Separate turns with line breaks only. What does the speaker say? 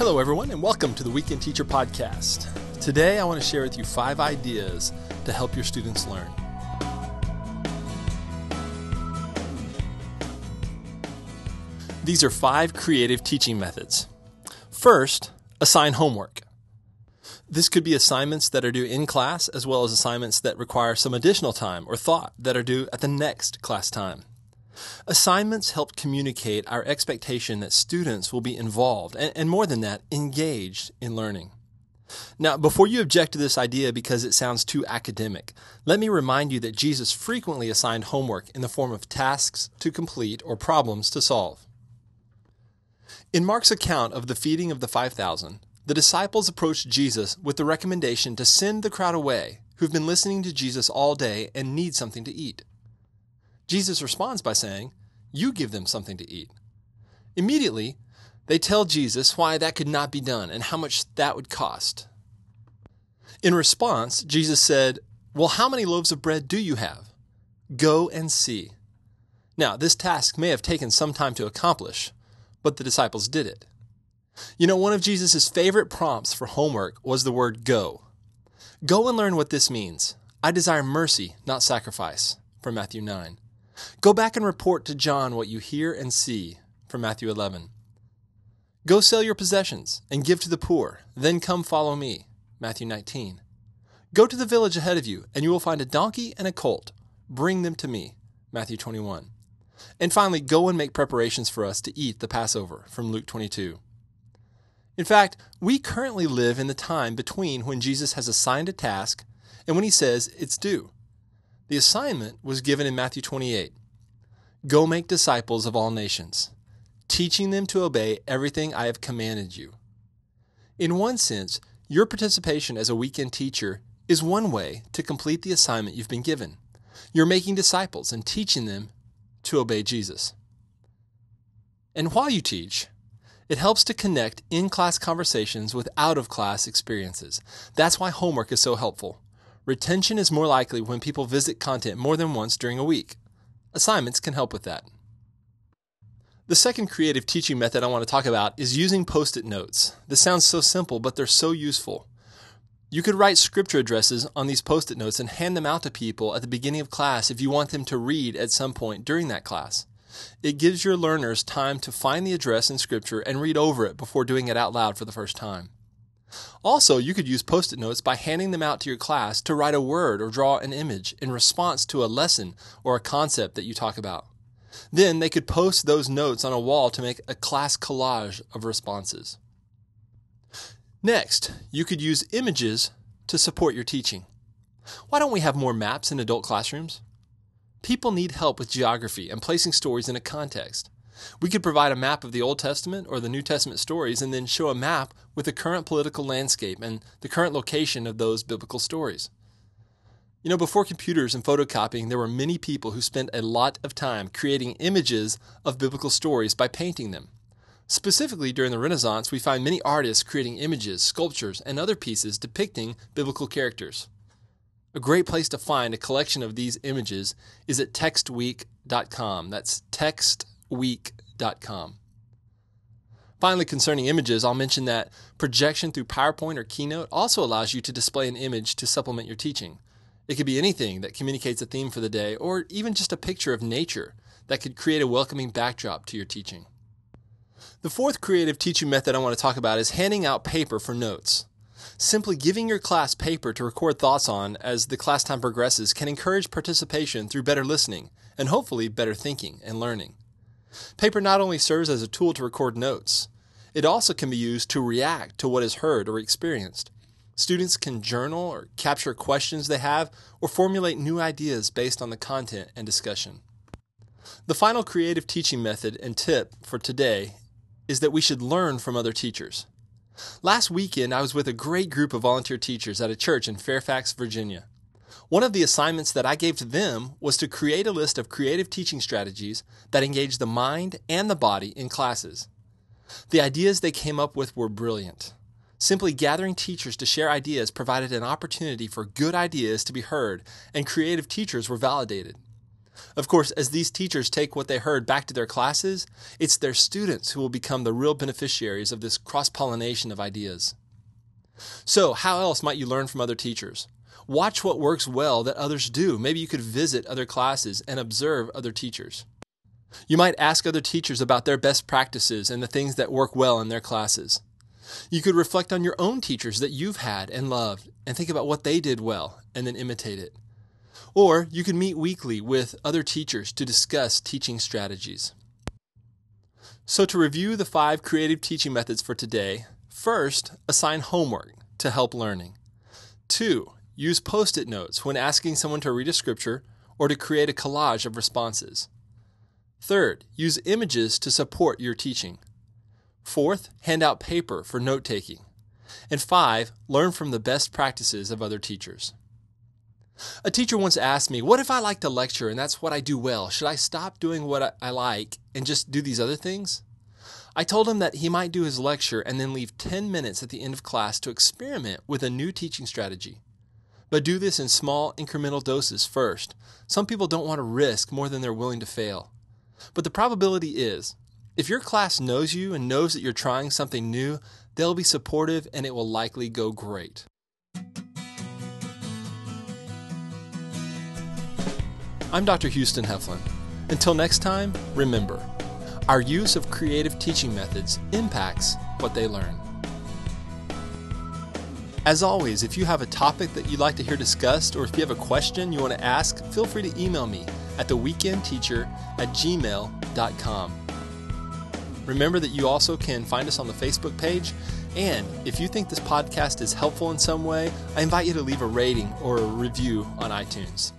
Hello, everyone, and welcome to the Weekend Teacher Podcast. Today, I want to share with you five ideas to help your students learn. These are five creative teaching methods. First, assign homework. This could be assignments that are due in class, as well as assignments that require some additional time or thought that are due at the next class time. Assignments help communicate our expectation that students will be involved, and, and, more than that, engaged in learning. Now, before you object to this idea because it sounds too academic, let me remind you that Jesus frequently assigned homework in the form of tasks to complete or problems to solve. In Mark's account of the feeding of the 5,000, the disciples approached Jesus with the recommendation to send the crowd away who've been listening to Jesus all day and need something to eat. Jesus responds by saying, You give them something to eat. Immediately, they tell Jesus why that could not be done and how much that would cost. In response, Jesus said, Well, how many loaves of bread do you have? Go and see. Now, this task may have taken some time to accomplish, but the disciples did it. You know, one of Jesus' favorite prompts for homework was the word go. Go and learn what this means. I desire mercy, not sacrifice, from Matthew 9. Go back and report to John what you hear and see, from Matthew 11. Go sell your possessions and give to the poor, then come follow me, Matthew 19. Go to the village ahead of you, and you will find a donkey and a colt. Bring them to me, Matthew 21. And finally, go and make preparations for us to eat the Passover, from Luke 22. In fact, we currently live in the time between when Jesus has assigned a task and when he says it's due. The assignment was given in Matthew 28 Go make disciples of all nations, teaching them to obey everything I have commanded you. In one sense, your participation as a weekend teacher is one way to complete the assignment you've been given. You're making disciples and teaching them to obey Jesus. And while you teach, it helps to connect in class conversations with out of class experiences. That's why homework is so helpful. Retention is more likely when people visit content more than once during a week. Assignments can help with that. The second creative teaching method I want to talk about is using post it notes. This sounds so simple, but they're so useful. You could write scripture addresses on these post it notes and hand them out to people at the beginning of class if you want them to read at some point during that class. It gives your learners time to find the address in scripture and read over it before doing it out loud for the first time. Also, you could use post it notes by handing them out to your class to write a word or draw an image in response to a lesson or a concept that you talk about. Then they could post those notes on a wall to make a class collage of responses. Next, you could use images to support your teaching. Why don't we have more maps in adult classrooms? People need help with geography and placing stories in a context. We could provide a map of the Old Testament or the New Testament stories and then show a map with the current political landscape and the current location of those biblical stories. You know, before computers and photocopying, there were many people who spent a lot of time creating images of biblical stories by painting them. Specifically, during the Renaissance, we find many artists creating images, sculptures, and other pieces depicting biblical characters. A great place to find a collection of these images is at textweek.com. That's text week.com. Finally, concerning images, I'll mention that projection through PowerPoint or Keynote also allows you to display an image to supplement your teaching. It could be anything that communicates a theme for the day, or even just a picture of nature that could create a welcoming backdrop to your teaching. The fourth creative teaching method I want to talk about is handing out paper for notes. Simply giving your class paper to record thoughts on as the class time progresses can encourage participation through better listening and hopefully better thinking and learning. Paper not only serves as a tool to record notes, it also can be used to react to what is heard or experienced. Students can journal or capture questions they have or formulate new ideas based on the content and discussion. The final creative teaching method and tip for today is that we should learn from other teachers. Last weekend, I was with a great group of volunteer teachers at a church in Fairfax, Virginia. One of the assignments that I gave to them was to create a list of creative teaching strategies that engage the mind and the body in classes. The ideas they came up with were brilliant. Simply gathering teachers to share ideas provided an opportunity for good ideas to be heard, and creative teachers were validated. Of course, as these teachers take what they heard back to their classes, it's their students who will become the real beneficiaries of this cross pollination of ideas. So, how else might you learn from other teachers? Watch what works well that others do. Maybe you could visit other classes and observe other teachers. You might ask other teachers about their best practices and the things that work well in their classes. You could reflect on your own teachers that you've had and loved and think about what they did well and then imitate it. Or you could meet weekly with other teachers to discuss teaching strategies. So, to review the five creative teaching methods for today, first, assign homework to help learning. Two, Use post it notes when asking someone to read a scripture or to create a collage of responses. Third, use images to support your teaching. Fourth, hand out paper for note taking. And five, learn from the best practices of other teachers. A teacher once asked me, What if I like to lecture and that's what I do well? Should I stop doing what I like and just do these other things? I told him that he might do his lecture and then leave 10 minutes at the end of class to experiment with a new teaching strategy. But do this in small, incremental doses first. Some people don't want to risk more than they're willing to fail. But the probability is, if your class knows you and knows that you're trying something new, they'll be supportive and it will likely go great. I'm Dr. Houston Heflin. Until next time, remember, our use of creative teaching methods impacts what they learn. As always, if you have a topic that you'd like to hear discussed, or if you have a question you want to ask, feel free to email me at theweekendteacher at gmail.com. Remember that you also can find us on the Facebook page. And if you think this podcast is helpful in some way, I invite you to leave a rating or a review on iTunes.